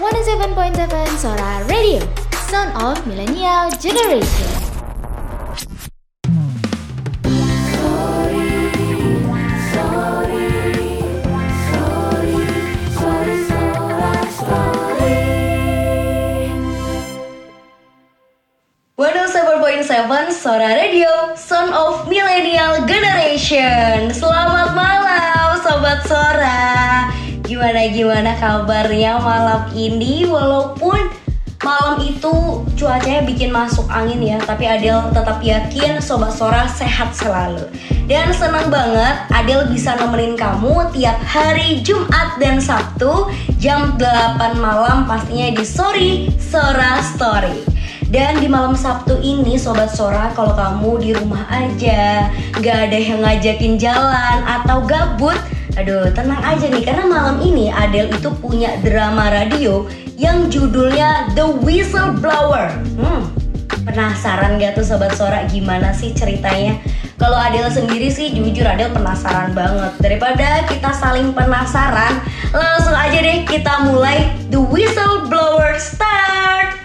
107.7 Sora Radio, Sound of Millennial Generation. Seven Sora Radio, Son of Millennial Generation. Selamat malam, sobat Sora. Gimana gimana kabarnya malam ini? Walaupun malam itu cuacanya bikin masuk angin ya, tapi Adel tetap yakin sobat Sora sehat selalu. Dan senang banget Adel bisa nemenin kamu tiap hari Jumat dan Sabtu jam 8 malam pastinya di Sorry Sora Story. Dan di malam Sabtu ini Sobat Sora kalau kamu di rumah aja Gak ada yang ngajakin jalan atau gabut Aduh tenang aja nih karena malam ini Adele itu punya drama radio yang judulnya The Whistleblower. Hmm, Penasaran gak tuh Sobat Sora gimana sih ceritanya? Kalau Adele sendiri sih jujur Adele penasaran banget. Daripada kita saling penasaran Langsung aja deh kita mulai The Whistleblower Start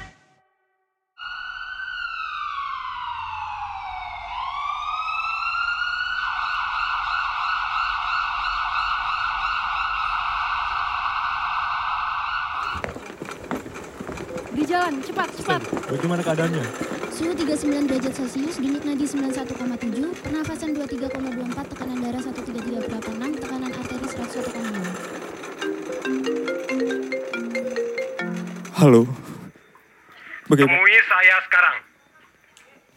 jalan, cepat, cepat. Bagaimana keadaannya? Suhu 39 derajat Celcius, denyut nadi 91,7, pernafasan 23,24, tekanan darah 133,86, tekanan arteri 101,0. Halo. Bagaimana? Temui saya sekarang.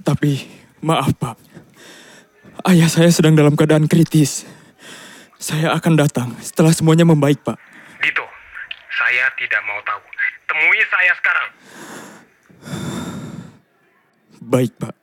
Tapi, maaf Pak. Ayah saya sedang dalam keadaan kritis. Saya akan datang setelah semuanya membaik, Pak. Dito, saya tidak mau tahu. Temui saya sekarang. Baik, Pak.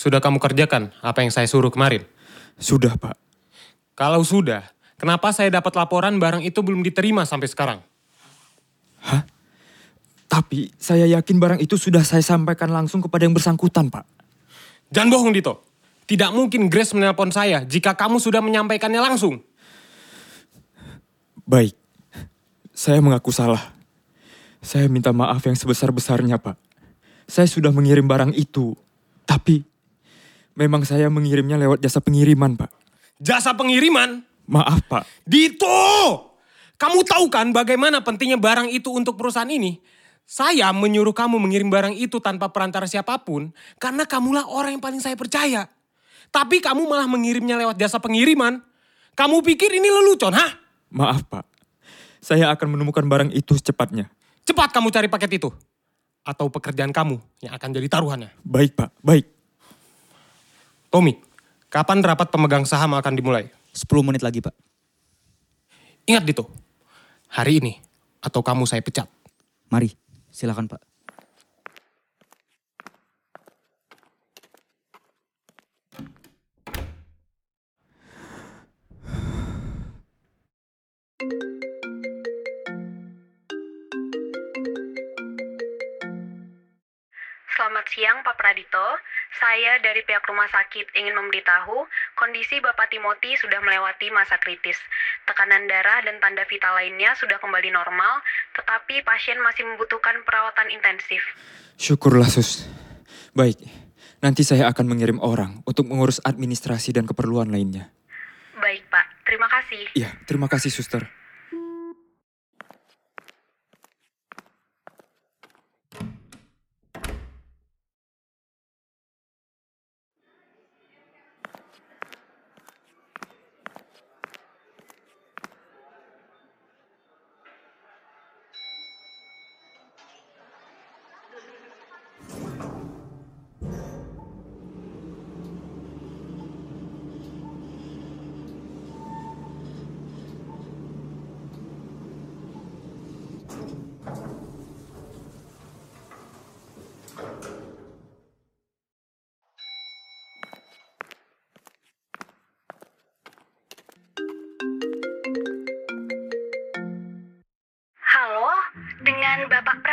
Sudah kamu kerjakan apa yang saya suruh kemarin? Sudah, Pak. Kalau sudah, kenapa saya dapat laporan barang itu belum diterima sampai sekarang? Hah? Tapi saya yakin barang itu sudah saya sampaikan langsung kepada yang bersangkutan, Pak. Jangan bohong, Dito. Tidak mungkin Grace menelpon saya jika kamu sudah menyampaikannya langsung. Baik, saya mengaku salah. Saya minta maaf yang sebesar-besarnya, Pak. Saya sudah mengirim barang itu, tapi memang saya mengirimnya lewat jasa pengiriman, Pak. Jasa pengiriman? Maaf, Pak. Dito! Kamu tahu kan bagaimana pentingnya barang itu untuk perusahaan ini? Saya menyuruh kamu mengirim barang itu tanpa perantara siapa pun karena kamulah orang yang paling saya percaya. Tapi kamu malah mengirimnya lewat jasa pengiriman. Kamu pikir ini lelucon, hah? Maaf, Pak. Saya akan menemukan barang itu secepatnya. Cepat kamu cari paket itu. Atau pekerjaan kamu yang akan jadi taruhannya. Baik, Pak. Baik. Tommy, kapan rapat pemegang saham akan dimulai? 10 menit lagi, Pak. Ingat, Dito hari ini atau kamu saya pecat. Mari, silakan Pak. Selamat siang Pak Pradito. Saya dari pihak rumah sakit ingin memberitahu kondisi Bapak Timothy sudah melewati masa kritis. Tekanan darah dan tanda vital lainnya sudah kembali normal, tetapi pasien masih membutuhkan perawatan intensif. Syukurlah, Sus. Baik, nanti saya akan mengirim orang untuk mengurus administrasi dan keperluan lainnya. Baik, Pak. Terima kasih. Iya, terima kasih, Suster.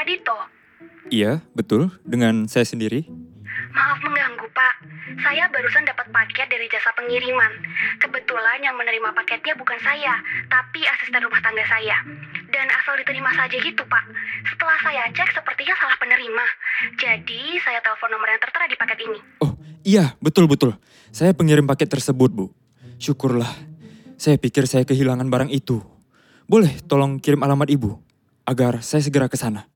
Pradito. Iya, betul. Dengan saya sendiri. Maaf mengganggu, Pak. Saya barusan dapat paket dari jasa pengiriman. Kebetulan yang menerima paketnya bukan saya, tapi asisten rumah tangga saya. Dan asal diterima saja gitu, Pak. Setelah saya cek, sepertinya salah penerima. Jadi, saya telepon nomor yang tertera di paket ini. Oh, iya, betul-betul. Saya pengirim paket tersebut, Bu. Syukurlah. Saya pikir saya kehilangan barang itu. Boleh tolong kirim alamat Ibu agar saya segera ke sana.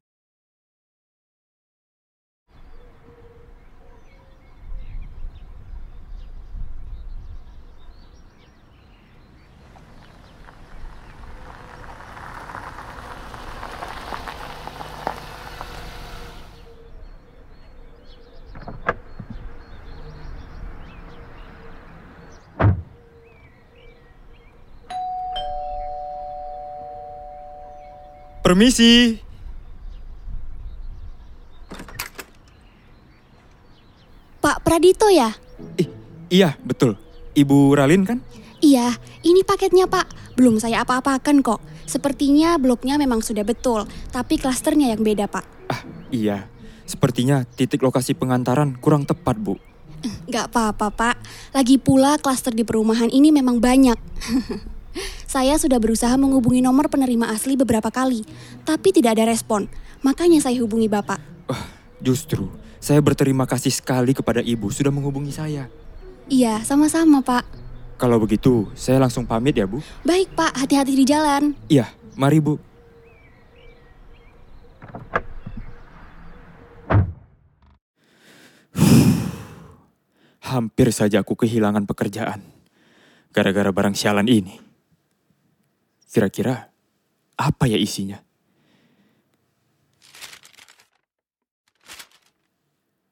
Permisi. Pak Pradito ya? Ih, iya, betul. Ibu Ralin kan? Iya, ini paketnya Pak. Belum saya apa-apakan kok. Sepertinya bloknya memang sudah betul, tapi klasternya yang beda Pak. Ah, iya. Sepertinya titik lokasi pengantaran kurang tepat, Bu. Gak apa-apa Pak, lagi pula klaster di perumahan ini memang banyak. saya sudah berusaha menghubungi nomor penerima asli beberapa kali, tapi tidak ada respon. Makanya saya hubungi Bapak. Wah, justru saya berterima kasih sekali kepada Ibu sudah menghubungi saya. Iya, sama-sama Pak. Kalau begitu, saya langsung pamit ya, Bu. Baik Pak, hati-hati di jalan. Iya, mari, Bu. Hampir saja aku kehilangan pekerjaan. Gara-gara barang sialan ini. Kira-kira apa ya isinya?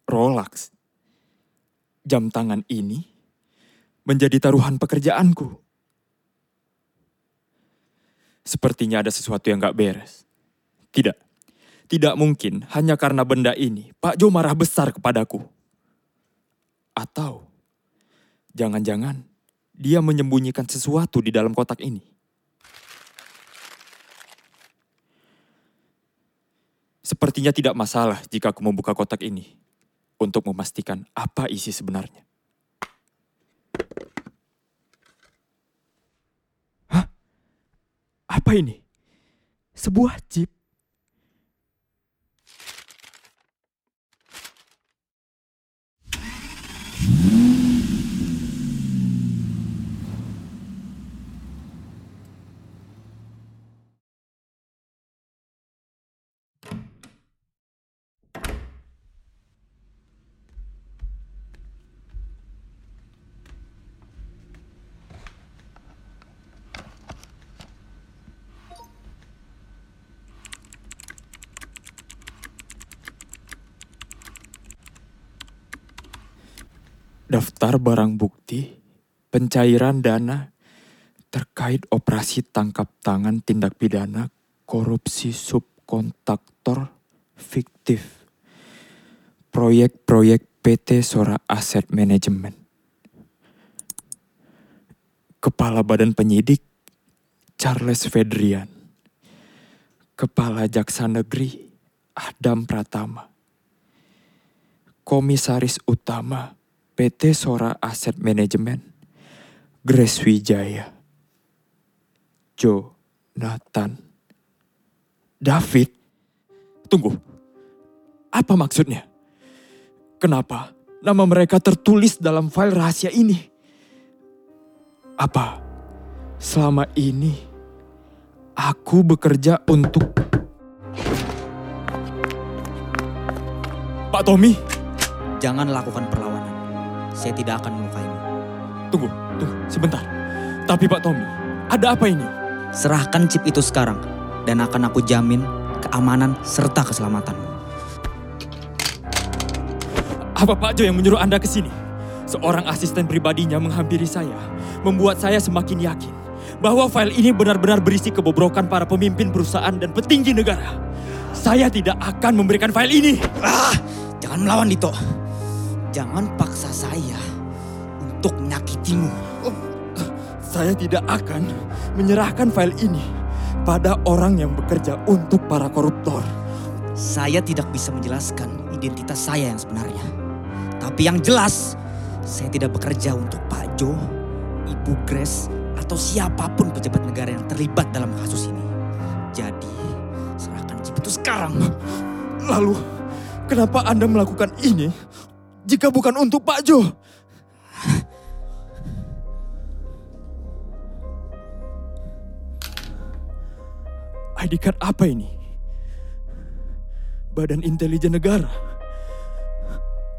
Rolex. Jam tangan ini menjadi taruhan pekerjaanku. Sepertinya ada sesuatu yang gak beres. Tidak, tidak mungkin hanya karena benda ini Pak Jo marah besar kepadaku. Atau jangan-jangan dia menyembunyikan sesuatu di dalam kotak ini. Sepertinya tidak masalah jika aku membuka kotak ini untuk memastikan apa isi sebenarnya. Hah? Apa ini? Sebuah chip? Daftar barang bukti, pencairan dana terkait operasi tangkap tangan tindak pidana korupsi subkontraktor fiktif. Proyek-proyek PT Sora Asset Management. Kepala Badan Penyidik Charles Fedrian. Kepala Jaksa Negeri Adam Pratama. Komisaris Utama PT Sora Asset Management, Grace Wijaya, Jonathan, David. Tunggu, apa maksudnya? Kenapa nama mereka tertulis dalam file rahasia ini? Apa selama ini aku bekerja untuk Pak Tommy? Jangan lakukan perlawanan. Saya tidak akan melukaimu. Tunggu, tunggu, sebentar. Tapi Pak Tommy, ada apa ini? Serahkan chip itu sekarang dan akan aku jamin keamanan serta keselamatanmu. Apa Pak Jo yang menyuruh Anda ke sini? Seorang asisten pribadinya menghampiri saya, membuat saya semakin yakin bahwa file ini benar-benar berisi kebobrokan para pemimpin perusahaan dan petinggi negara. Saya tidak akan memberikan file ini. Ah, jangan melawan Dito. Jangan paksa saya untuk menyakitimu. Saya tidak akan menyerahkan file ini kepada orang yang bekerja untuk para koruptor. Saya tidak bisa menjelaskan identitas saya yang sebenarnya. Tapi yang jelas, saya tidak bekerja untuk Pak Jo, Ibu Grace, atau siapa pun pejabat negara yang terlibat dalam kasus ini. Jadi, serahkan chip itu sekarang. Lalu, kenapa Anda melakukan ini jika bukan untuk Pak Jo? ID card apa ini? Badan Intelijen Negara.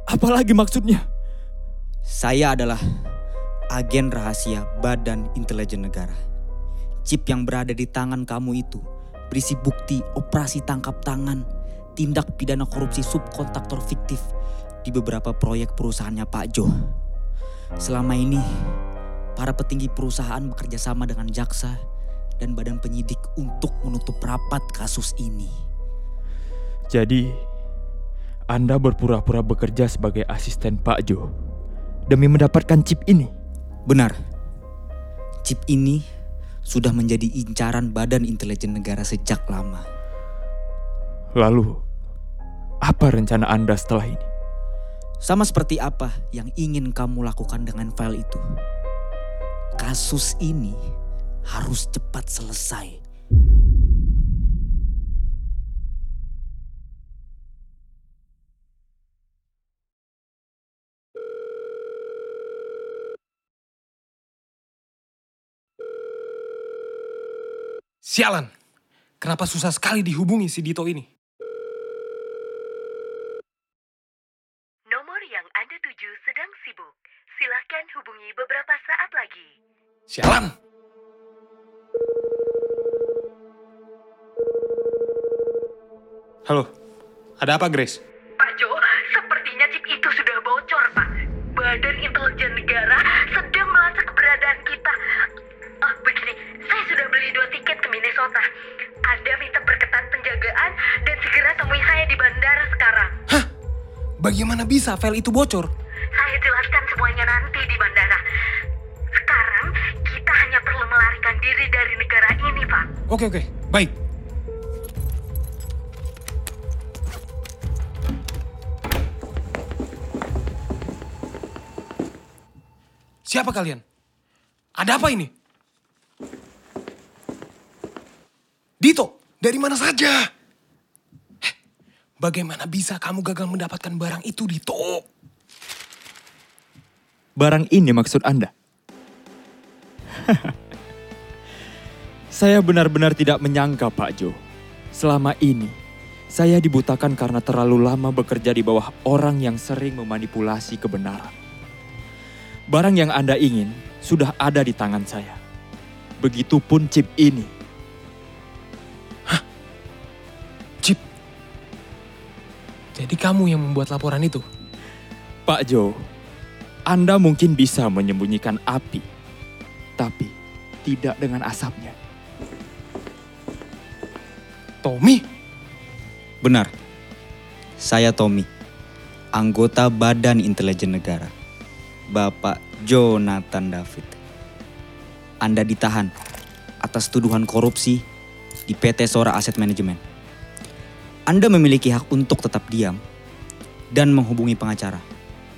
Apalagi maksudnya? Saya adalah agen rahasia Badan Intelijen Negara. Chip yang berada di tangan kamu itu berisi bukti operasi tangkap tangan, tindak pidana korupsi subkontraktor fiktif di beberapa proyek perusahaannya Pak Jo. Selama ini, para petinggi perusahaan bekerja sama dengan jaksa dan badan penyidik untuk menutup rapat kasus ini. Jadi, Anda berpura-pura bekerja sebagai asisten Pak Jo demi mendapatkan chip ini. Benar. Chip ini sudah menjadi incaran Badan Intelijen Negara sejak lama. Lalu, apa rencana Anda setelah ini? Sama seperti apa yang ingin kamu lakukan dengan file itu. Kasus ini harus cepat selesai. Sialan, kenapa susah sekali dihubungi si Dito ini? Nomor yang Anda tuju sedang sibuk. Silahkan hubungi beberapa saat lagi. Sialan! Halo, ada apa Grace? Pak Jo, sepertinya chip itu sudah bocor, Pak. Badan Intelijen Negara sedang melacak keberadaan kita. Ah, begini, saya sudah beli dua tiket ke Minnesota. Anda minta perketat penjagaan dan segera temui saya di bandara sekarang. Hah? Bagaimana bisa file itu bocor? Oke oke, baik. Siapa kalian? Ada apa ini? Dito, dari mana saja? Eh, Bagaimana bisa kamu gagal mendapatkan barang itu, Dito? Barang ini maksud Anda? saya benar-benar tidak menyangka, Pak Jo. Selama ini, saya dibutakan karena terlalu lama bekerja di bawah orang yang sering memanipulasi kebenaran. Barang yang Anda ingin sudah ada di tangan saya. Begitupun chip ini. Chip. Jadi kamu yang membuat laporan itu? Pak Jo, Anda mungkin bisa menyembunyikan api, tapi tidak dengan asapnya. Tommy? Benar. Saya Tommy, anggota Badan Intelijen Negara. Bapak Jonathan David. Anda ditahan atas tuduhan korupsi di PT Sora Asset Management. Anda memiliki hak untuk tetap diam dan menghubungi pengacara,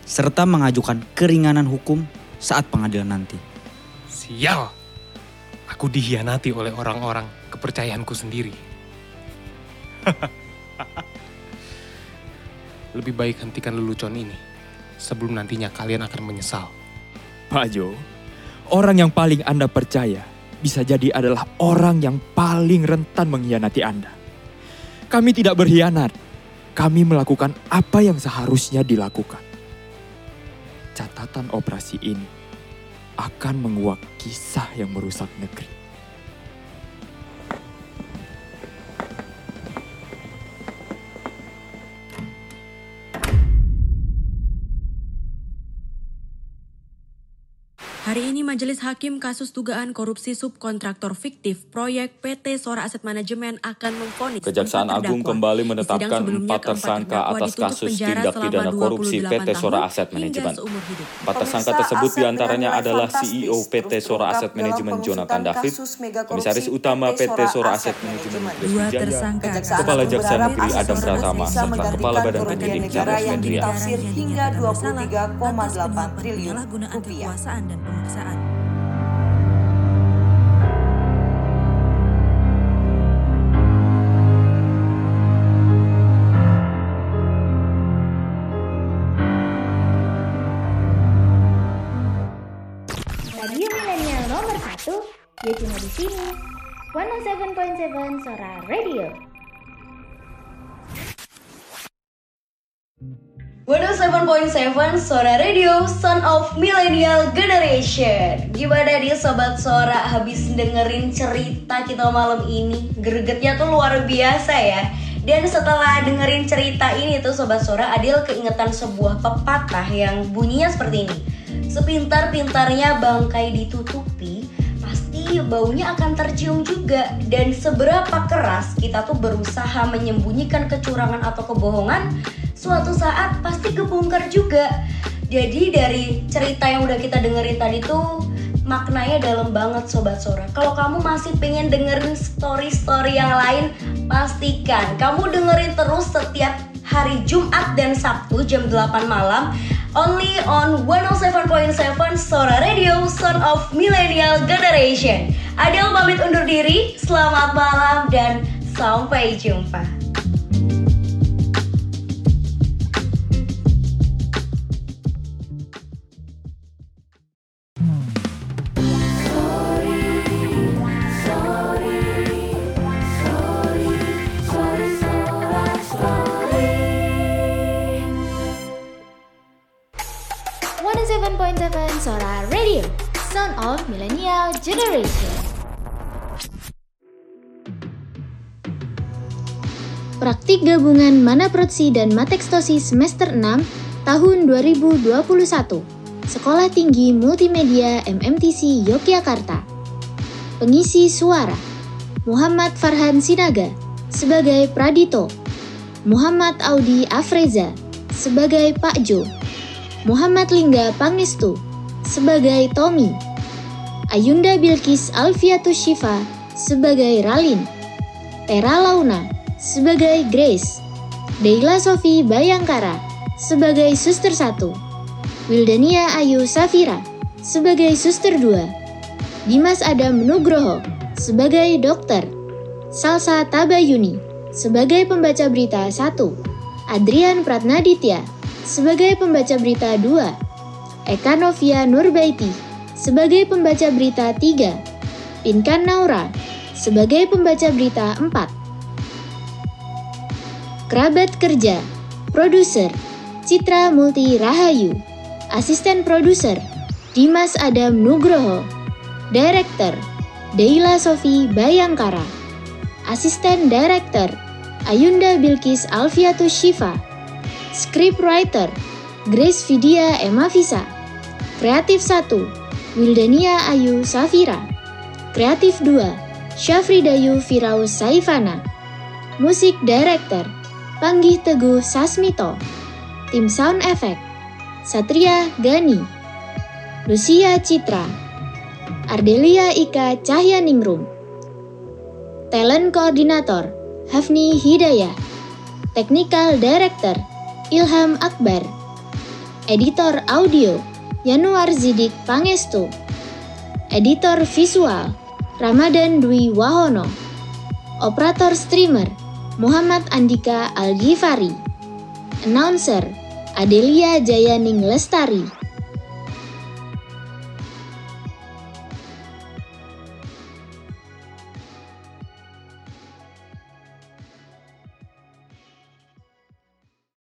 serta mengajukan keringanan hukum saat pengadilan nanti. Sial. Aku dihianati oleh orang-orang kepercayaanku sendiri. Lebih baik hentikan lelucon ini sebelum nantinya kalian akan menyesal. Pak Jo, orang yang paling Anda percaya bisa jadi adalah orang yang paling rentan mengkhianati Anda. Kami tidak berkhianat. Kami melakukan apa yang seharusnya dilakukan. Catatan operasi ini akan menguak kisah yang merusak negeri. Hari ini Majelis Hakim kasus dugaan korupsi subkontraktor fiktif proyek PT Sora Aset Manajemen akan memvonis Kejaksaan Agung kembali menetapkan empat tersangka atas kasus tindak pidana korupsi 28 PT Sora Aset hingga Manajemen. seumur hidup. Empat tersangka tersebut di antaranya adalah CEO PT Sora Aset Manajemen Jonathan David, Komisaris Utama PT Sora Aset Manajemen Grace Dua Wijaya, tersangka Kepala Jaksa Negeri Adam Sora Pratama, serta Kepala Badan Penyidik Charles yang Mendria. ditafsir hingga 23,8 triliun rupiah. Pemaksaan. Radio milenial nomor satu, ya cuma di sini. 107.7 Sora Radio. 107.7 Sora Radio, Son of Millennial Generation. Gimana nih Sobat Sora habis dengerin cerita kita malam ini? Gregetnya tuh luar biasa ya. Dan setelah dengerin cerita ini tuh Sobat Sora Adil keingetan sebuah pepatah yang bunyinya seperti ini. Sepintar-pintarnya bangkai ditutupi Pasti baunya akan tercium juga. Dan seberapa keras kita tuh berusaha menyembunyikan kecurangan atau kebohongan suatu saat pasti kebongkar juga. Jadi dari cerita yang udah kita dengerin tadi tuh maknanya dalam banget Sobat Sora. Kalau kamu masih pengen dengerin story-story yang lain, pastikan kamu dengerin terus setiap hari Jumat dan Sabtu jam 8 malam only on 107.7 Sora Radio Son of Millennial Generation. Adel pamit undur diri, selamat malam dan sampai jumpa. Son of Millennial Generation. Praktik gabungan Manaprotsi dan Matekstosi semester 6 tahun 2021. Sekolah Tinggi Multimedia MMTC Yogyakarta. Pengisi suara Muhammad Farhan Sinaga sebagai Pradito, Muhammad Audi Afreza sebagai Pak Jo, Muhammad Lingga Pangestu sebagai Tommy, Ayunda Bilkis Alfiatus Shifa sebagai Ralin, Tera Launa sebagai Grace, Deila Sofi Bayangkara sebagai Suster 1, Wildania Ayu Safira sebagai Suster 2, Dimas Adam Nugroho sebagai Dokter, Salsa Tabayuni sebagai pembaca berita 1, Adrian Pratnaditya sebagai pembaca berita 2, Eka Novia Nurbaiti sebagai pembaca berita 3, Pinkan Naura sebagai pembaca berita 4. Kerabat kerja, produser, Citra Multi Rahayu, asisten produser, Dimas Adam Nugroho, director, Deila Sofi Bayangkara, asisten director, Ayunda Bilkis Alfiatus Shifa, scriptwriter, Grace Vidya Emavisa, kreatif 1, Wildania Ayu Safira, kreatif 2, Syafridayu Firaus Saifana, musik director, Panggih Teguh Sasmito, tim sound effect, Satria Gani, Lucia Citra, Ardelia Ika Cahyaningrum, talent koordinator, Hafni Hidayah, technical director, Ilham Akbar, editor audio, Yanuar Zidik Pangestu, editor visual, Ramadan Dwi Wahono, operator streamer, Muhammad Andika Al-Ghifari, announcer, Adelia Jayaning Lestari,